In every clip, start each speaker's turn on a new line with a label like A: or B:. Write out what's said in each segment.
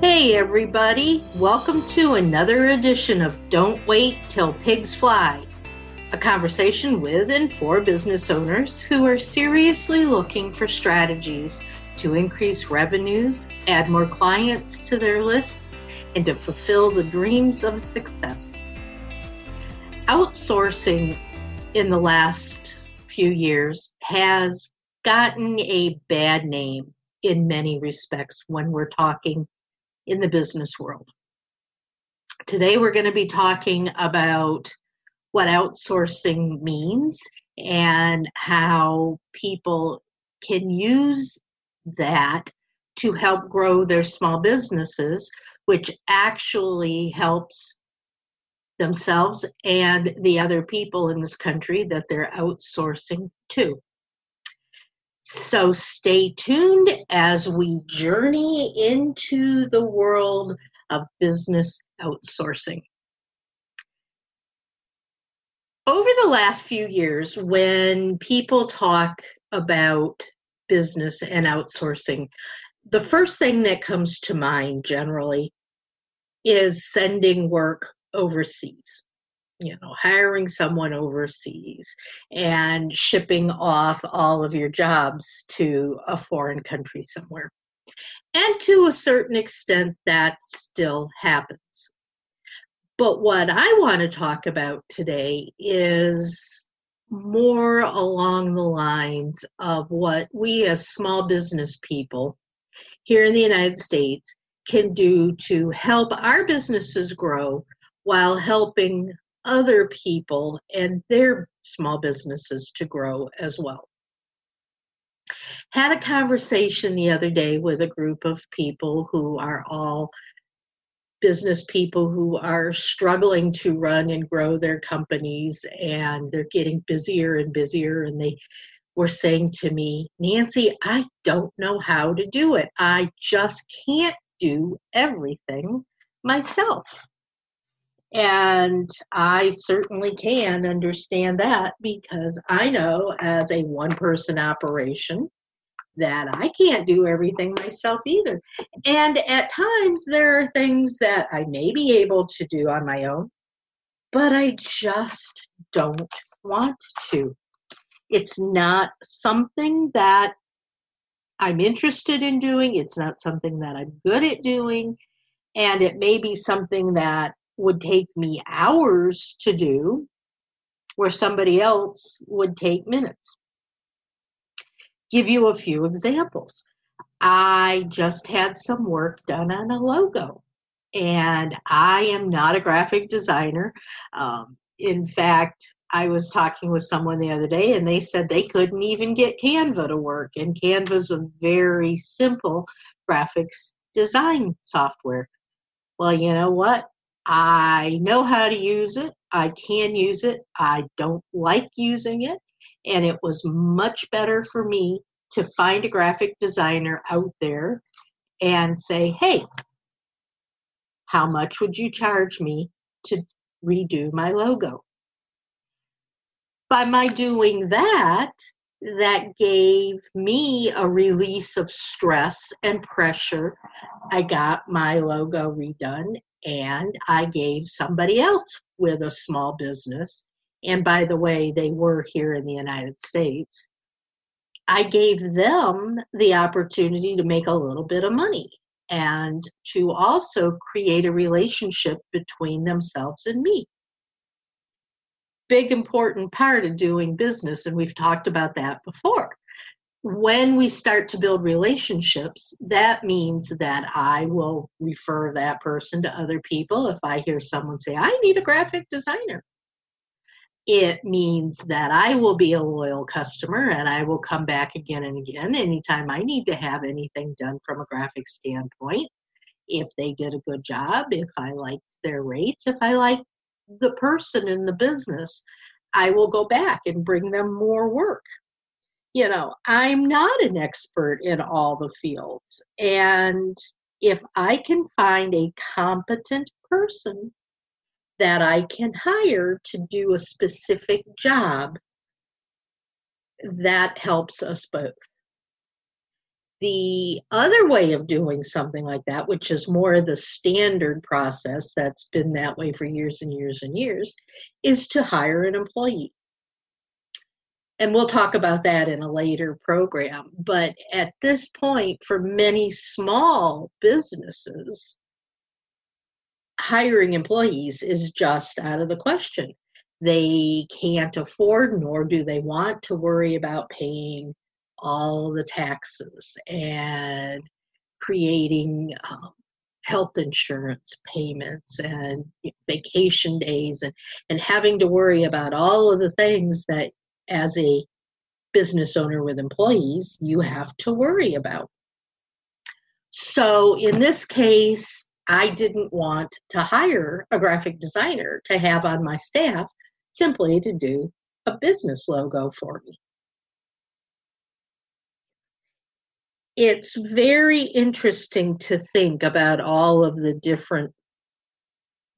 A: Hey, everybody. Welcome to another edition of Don't Wait Till Pigs Fly, a conversation with and for business owners who are seriously looking for strategies to increase revenues, add more clients to their lists, and to fulfill the dreams of success. Outsourcing in the last few years has gotten a bad name in many respects when we're talking in the business world. Today, we're going to be talking about what outsourcing means and how people can use that to help grow their small businesses, which actually helps themselves and the other people in this country that they're outsourcing to. So stay tuned as we journey into the world of business outsourcing. Over the last few years, when people talk about business and outsourcing, the first thing that comes to mind generally is sending work overseas you know, hiring someone overseas and shipping off all of your jobs to a foreign country somewhere. And to a certain extent, that still happens. But what I want to talk about today is more along the lines of what we as small business people here in the United States can do to help our businesses grow while helping other people and their small businesses to grow as well. Had a conversation the other day with a group of people who are all business people who are struggling to run and grow their companies and they're getting busier and busier and they were saying to me, Nancy, I don't know how to do it. I just can't do everything myself. And I certainly can understand that because I know as a one person operation that I can't do everything myself either. And at times there are things that I may be able to do on my own, but I just don't want to. It's not something that I'm interested in doing, it's not something that I'm good at doing, and it may be something that would take me hours to do, where somebody else would take minutes. Give you a few examples. I just had some work done on a logo, and I am not a graphic designer. Um, in fact, I was talking with someone the other day, and they said they couldn't even get Canva to work, and Canva is a very simple graphics design software. Well, you know what? I know how to use it. I can use it. I don't like using it. And it was much better for me to find a graphic designer out there and say, hey, how much would you charge me to redo my logo? By my doing that, that gave me a release of stress and pressure. I got my logo redone and I gave somebody else with a small business, and by the way, they were here in the United States, I gave them the opportunity to make a little bit of money and to also create a relationship between themselves and me. Big important part of doing business, and we've talked about that before when we start to build relationships, that means that I will refer that person to other people. If I hear someone say, I need a graphic designer, it means that I will be a loyal customer and I will come back again and again anytime I need to have anything done from a graphic standpoint. If they did a good job, if I liked their rates, if I like the person in the business, I will go back and bring them more work you know, I'm not an expert in all the fields. And if I can find a competent person that I can hire to do a specific job, that helps us both. The other way of doing something like that, which is more the standard process that's been that way for years and years and years, is to hire an employee. And we'll talk about that in a later program. But at this point, for many small businesses, hiring employees is just out of the question. They can't afford, nor do they want to worry about paying all the taxes and creating um, health insurance payments and vacation days and, and having to worry about all of the things that as a business owner with employees you have to worry about. So in this case, I didn't want to hire a graphic designer to have on my staff simply to do a business logo for me. it's very interesting to think about all of the different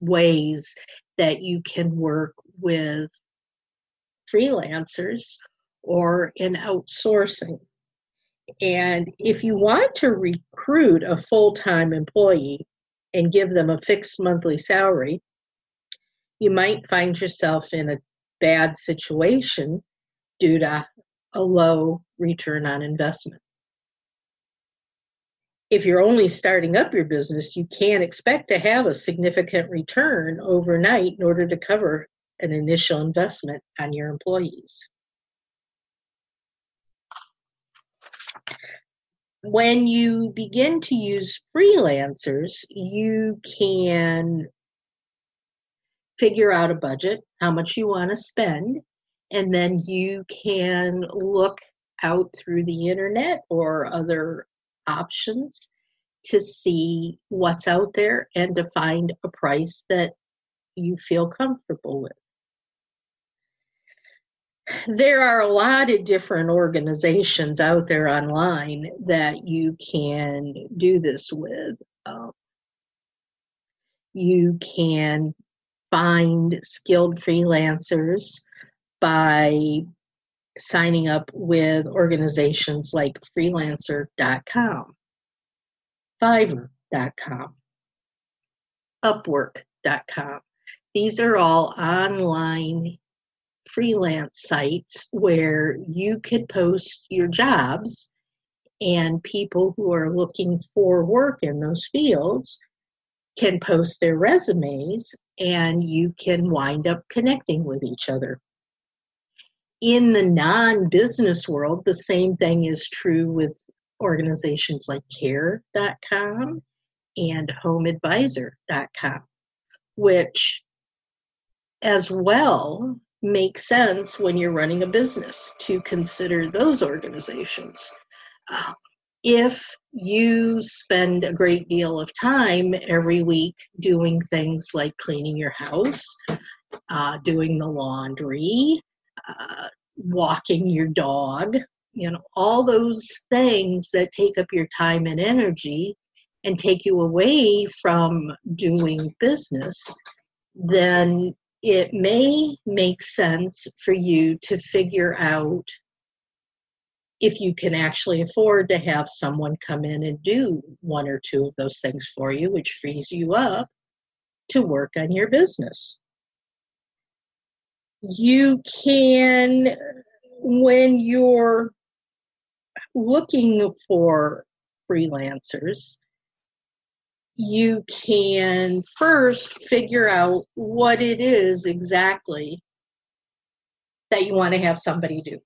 A: ways that you can work with freelancers or in outsourcing. And if you want to recruit a full time employee and give them a fixed monthly salary, you might find yourself in a bad situation due to a low return on investment if you're only starting up your business, you can't expect to have a significant return overnight in order to cover an initial investment on your employees. When you begin to use freelancers, you can figure out a budget, how much you want to spend, and then you can look out through the internet or other options to see what's out there and to find a price that you feel comfortable with. There are a lot of different organizations out there online that you can do this with. Um, you can find skilled freelancers by signing up with organizations like freelancer.com, fiverr.com, upwork.com. These are all online freelance sites where you could post your jobs and people who are looking for work in those fields can post their resumes and you can wind up connecting with each other. In the non business world, the same thing is true with organizations like care.com and homeadvisor.com, which as well makes sense when you're running a business to consider those organizations. Uh, if you spend a great deal of time every week doing things like cleaning your house, uh, doing the laundry, uh, walking your dog, you know, all those things that take up your time and energy and take you away from doing business, then it may make sense for you to figure out if you can actually afford to have someone come in and do one or two of those things for you, which frees you up to work on your business. You can, when you're looking for freelancers, you can first figure out what it is exactly that you want to have somebody do.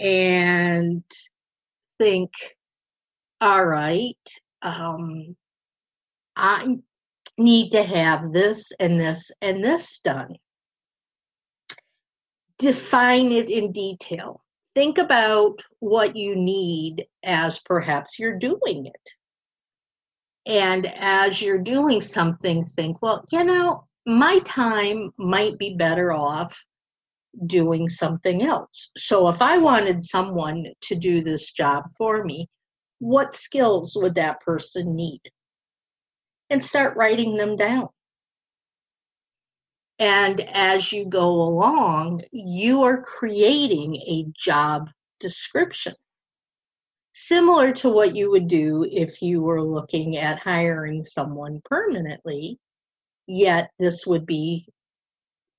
A: And think, all right, um, I need to have this and this and this done. Define it in detail. Think about what you need as perhaps you're doing it. And as you're doing something, think, well, you know, my time might be better off doing something else. So if I wanted someone to do this job for me, what skills would that person need? and start writing them down. And as you go along, you are creating a job description. Similar to what you would do if you were looking at hiring someone permanently, yet this would be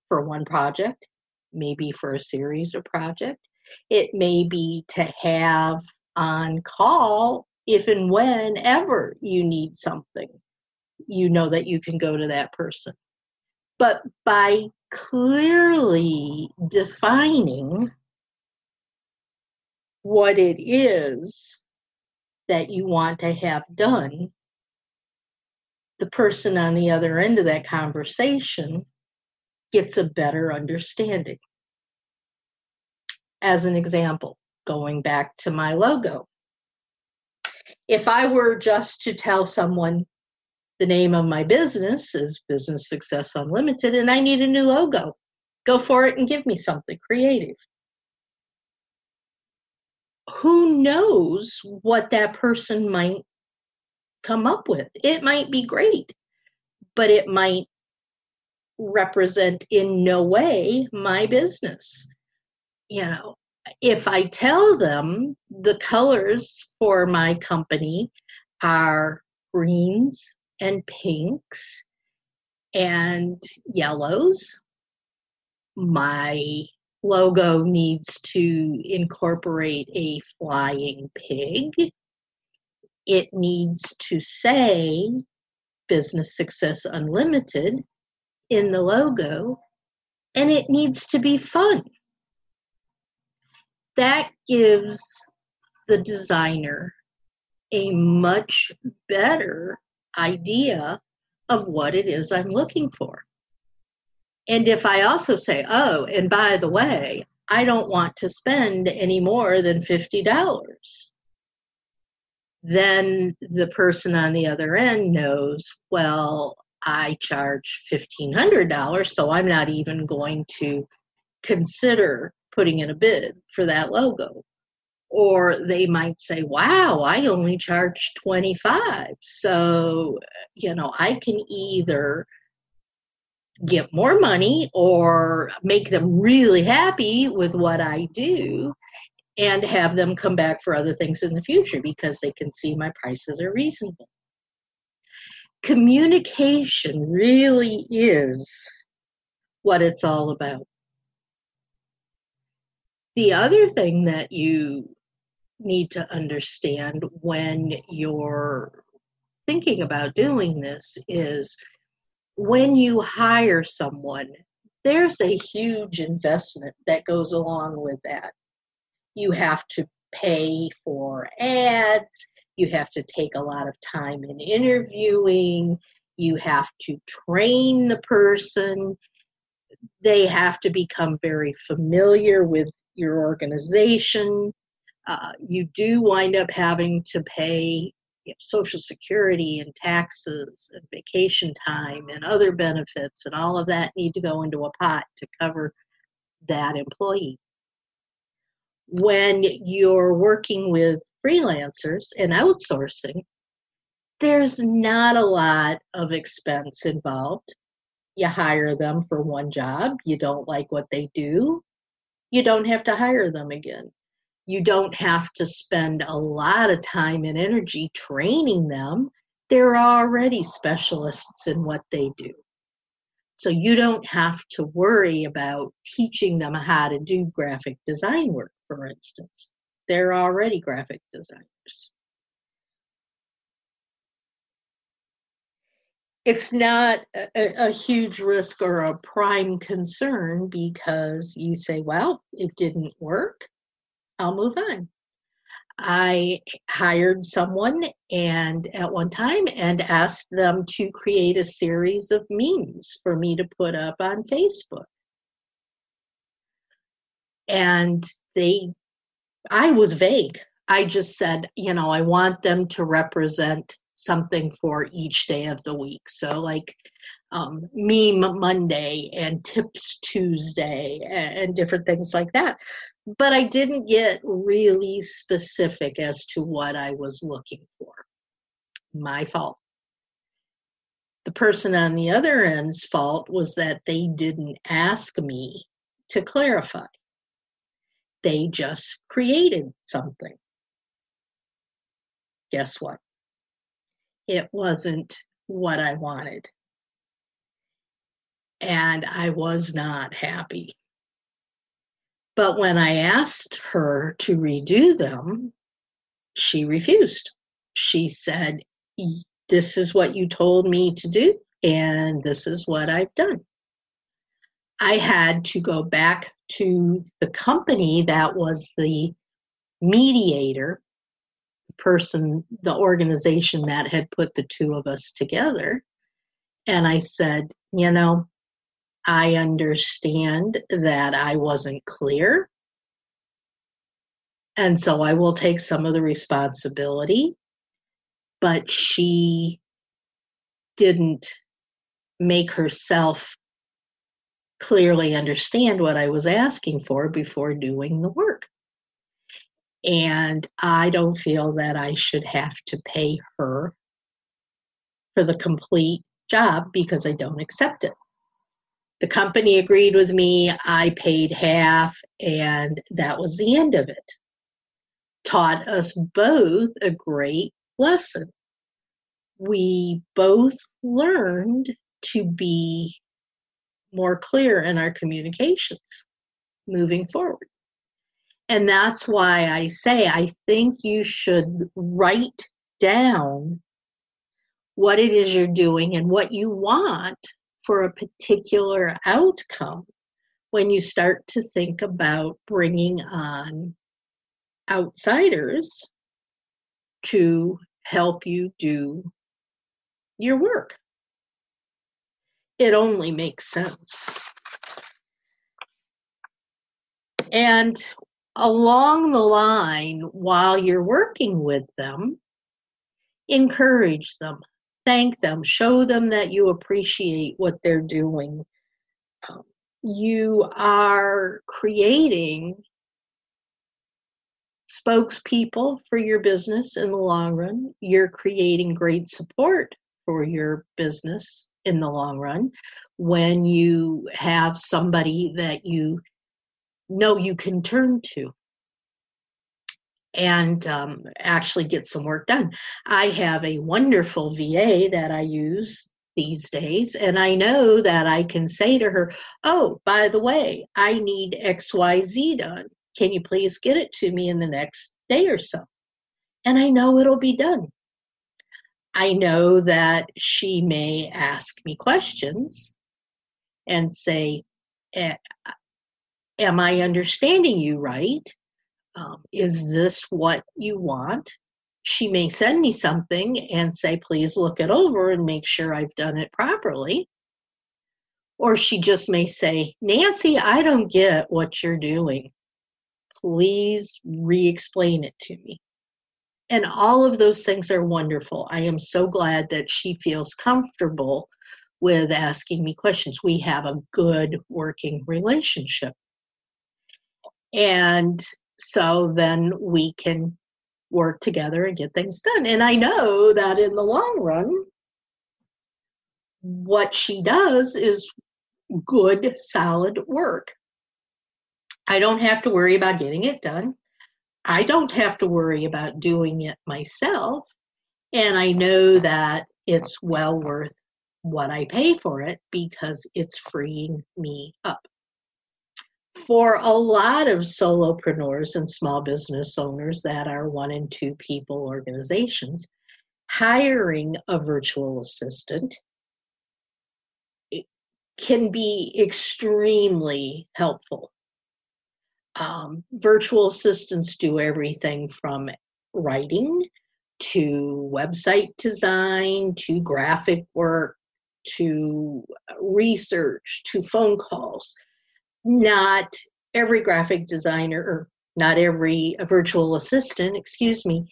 A: for one project, maybe for a series of projects. It may be to have on call if and whenever you need something. You know that you can go to that person. But by clearly defining what it is that you want to have done, the person on the other end of that conversation gets a better understanding. As an example, going back to my logo, if I were just to tell someone the name of my business is Business Success Unlimited and I need a new logo, go for it and give me something creative who knows what that person might come up with? It might be great, but it might represent in no way my business. You know, if I tell them the colors for my company are greens and pinks and yellows, my logo needs to incorporate a flying pig. It needs to say Business Success Unlimited in the logo, and it needs to be fun. That gives the designer a much better idea of what it is I'm looking for. And if I also say, oh, and by the way, I don't want to spend any more than $50, then the person on the other end knows, well, I charge $1,500, so I'm not even going to consider putting in a bid for that logo. Or they might say, wow, I only charge 25. So, you know, I can either get more money or make them really happy with what I do and have them come back for other things in the future because they can see my prices are reasonable. Communication really is what it's all about. The other thing that you need to understand when you're thinking about doing this is when you hire someone, there's a huge investment that goes along with that. You have to pay for ads, you have to take a lot of time in interviewing, you have to train the person, they have to become very familiar with your organization. Uh, you do wind up having to pay you know, social security and taxes and vacation time and other benefits and all of that need to go into a pot to cover that employee. When you're working with freelancers and outsourcing, there's not a lot of expense involved. You hire them for one job, you don't like what they do, you don't have to hire them again you don't have to spend a lot of time and energy training them. They're already specialists in what they do. So you don't have to worry about teaching them how to do graphic design work, for instance. They're already graphic designers. It's not a, a, huge risk or a prime concern because you say, well, it didn't work I'll move on. I hired someone and at one time and asked them to create a series of memes for me to put up on Facebook. And they, I was vague. I just said, you know, I want them to represent something for each day of the week. So, like um, Meme Monday and Tips Tuesday and, and different things like that but I didn't get really specific as to what I was looking for. My fault. The person on the other end's fault was that they didn't ask me to clarify. They just created something. guess what? It wasn't what I wanted. And I was not happy. But when I asked her to redo them, she refused. She said, This is what you told me to do, and this is what I've done. I had to go back to the company that was the mediator, the person, the organization that had put the two of us together. And I said, You know, I understand that I wasn't clear. And so I will take some of the responsibility. But she didn't make herself clearly understand what I was asking for before doing the work. And I don't feel that I should have to pay her for the complete job because I don't accept it. The company agreed with me, I paid half, and that was the end of it. Taught us both a great lesson. We both learned to be more clear in our communications moving forward. And that's why I say I think you should write down what it is you're doing and what you want for a particular outcome when you start to think about bringing on outsiders to help you do your work it only makes sense. And along the line, while you're working with them, encourage them, thank them, show them that you appreciate what they're doing. Um, you are creating spokespeople for your business in the long run. You're creating great support for your business in the long run when you have somebody that you know you can turn to and um, actually get some work done. I have a wonderful VA that I use these days, and I know that I can say to her, Oh, by the way, I need XYZ done. Can you please get it to me in the next day or so? And I know it'll be done. I know that she may ask me questions and say, Am I understanding you right? Um, is this what you want? She may send me something and say, Please look it over and make sure I've done it properly. Or she just may say, Nancy, I don't get what you're doing. Please re explain it to me and all of those things are wonderful. I am so glad that she feels comfortable with asking me questions. We have a good working relationship. And so then we can work together and get things done. And I know that in the long run, what she does is good, solid work. I don't have to worry about getting it done. I don't have to worry about doing it myself. And I know that it's well worth what I pay for it because it's freeing me up. For a lot of solopreneurs and small business owners that are one and two people organizations, hiring a virtual assistant can be extremely helpful um, virtual assistants do everything from writing to website design to graphic work to research to phone calls. Not every graphic designer or not every virtual assistant, excuse me,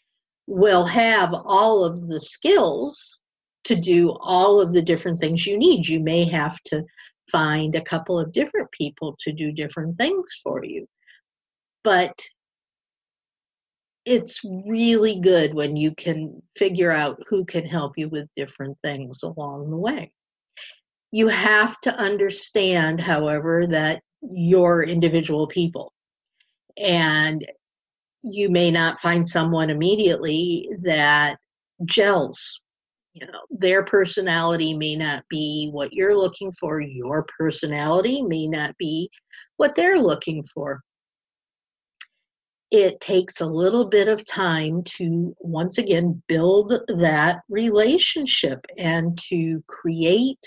A: will have all of the skills to do all of the different things you need. You may have to find a couple of different people to do different things for you but it's really good when you can figure out who can help you with different things along the way. You have to understand, however, that you're individual people. And you may not find someone immediately that gels you know their personality may not be what you're looking for your personality may not be what they're looking for it takes a little bit of time to once again build that relationship and to create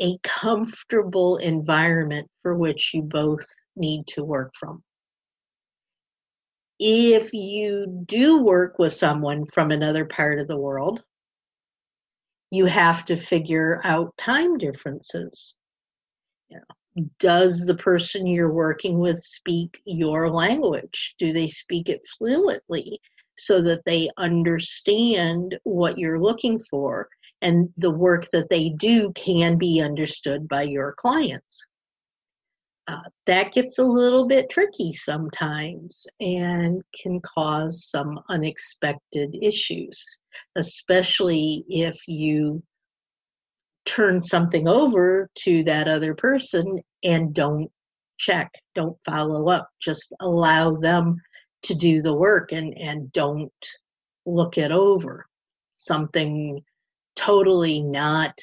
A: a comfortable environment for which you both need to work from if you do work with someone from another part of the world, you have to figure out time differences. You know, does the person you're working with speak your language? Do they speak it fluently so that they understand what you're looking for and the work that they do can be understood by your clients? Uh, that gets a little bit tricky sometimes and can cause some unexpected issues, especially if you turn something over to that other person and don't check, don't follow up, just allow them to do the work and, and don't look it over. Something totally not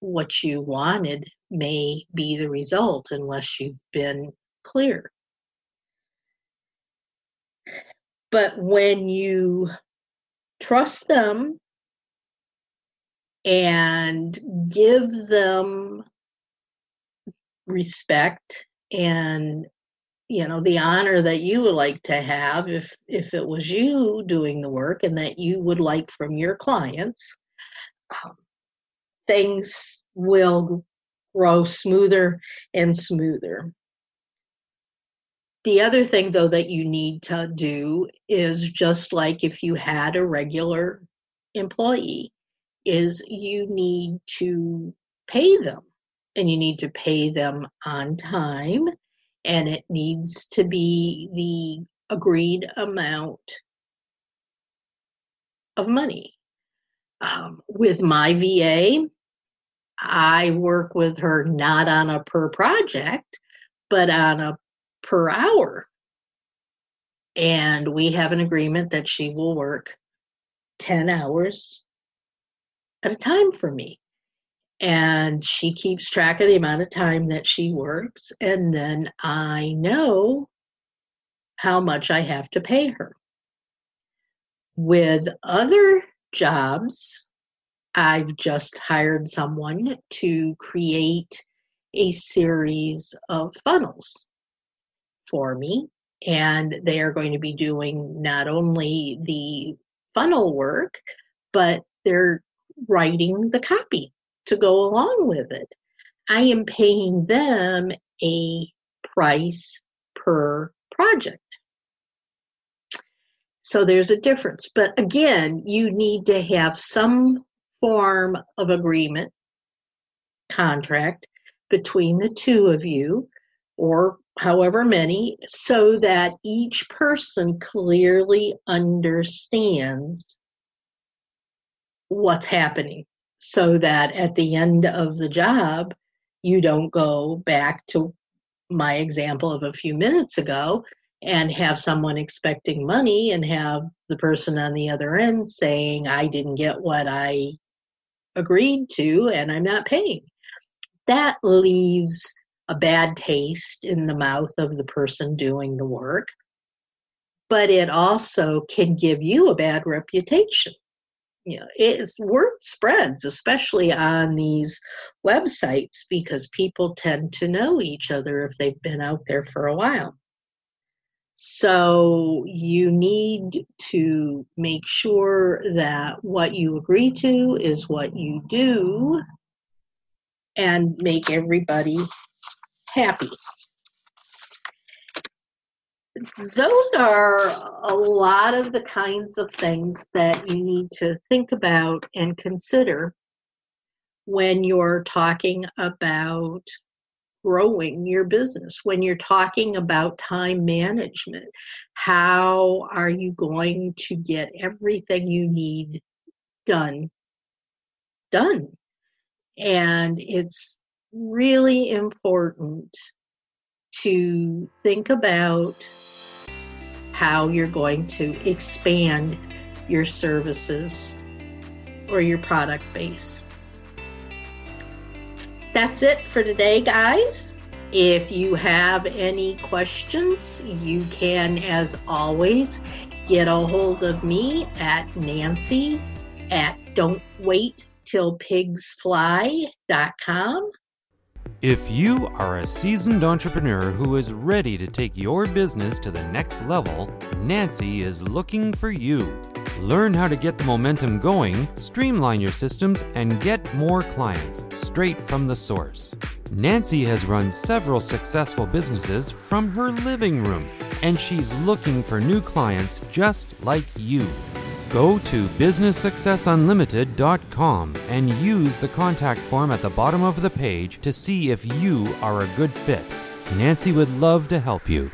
A: what you wanted may be the result unless you've been clear. But when you trust them and give them respect and you know the honor that you would like to have if if it was you doing the work and that you would like from your clients um, things will grow smoother and smoother. The other thing, though, that you need to do is just like if you had a regular employee, is you need to pay them and you need to pay them on time and it needs to be the agreed amount of money. Um, with my VA, I work with her not on a per project, but on a per hour. And we have an agreement that she will work 10 hours at a time for me. And she keeps track of the amount of time that she works. And then I know how much I have to pay her. With other jobs, I've just hired someone to create a series of funnels for me. And they are going to be doing not only the funnel work, but they're writing the copy to go along with it. I am paying them a price per project. So there's a difference. But again, you need to have some form of agreement, contract between the two of you, or however many, so that each person clearly understands what's happening. So that at the end of the job, you don't go back to my example of a few minutes ago and have someone expecting money and have the person on the other end saying, I didn't get what I agreed to and I'm not paying. That leaves a bad taste in the mouth of the person doing the work, but it also can give you a bad reputation. You know, it's word spreads, especially on these websites, because people tend to know each other if they've been out there for a while. So you need to make sure that what you agree to is what you do and make everybody happy. Those are a lot of the kinds of things that you need to think about and consider when you're talking about growing your business when you're talking about time management how are you going to get everything you need done done and it's really important to think about how you're going to expand your services or your product base. That's it for today, guys. If you have any questions, you can, as always, get a hold of me at Nancy at don'twaittillpigsfly.com.
B: If you are a seasoned entrepreneur who is ready to take your business to the next level, Nancy is looking for you. Learn how to get the momentum going, streamline your systems, and get more clients straight from the source. Nancy has run several successful businesses from her living room, and she's looking for new clients just like you. Go to businesssuccessunlimited.com and use the contact form at the bottom of the page to see if you are a good fit. Nancy would love to help you.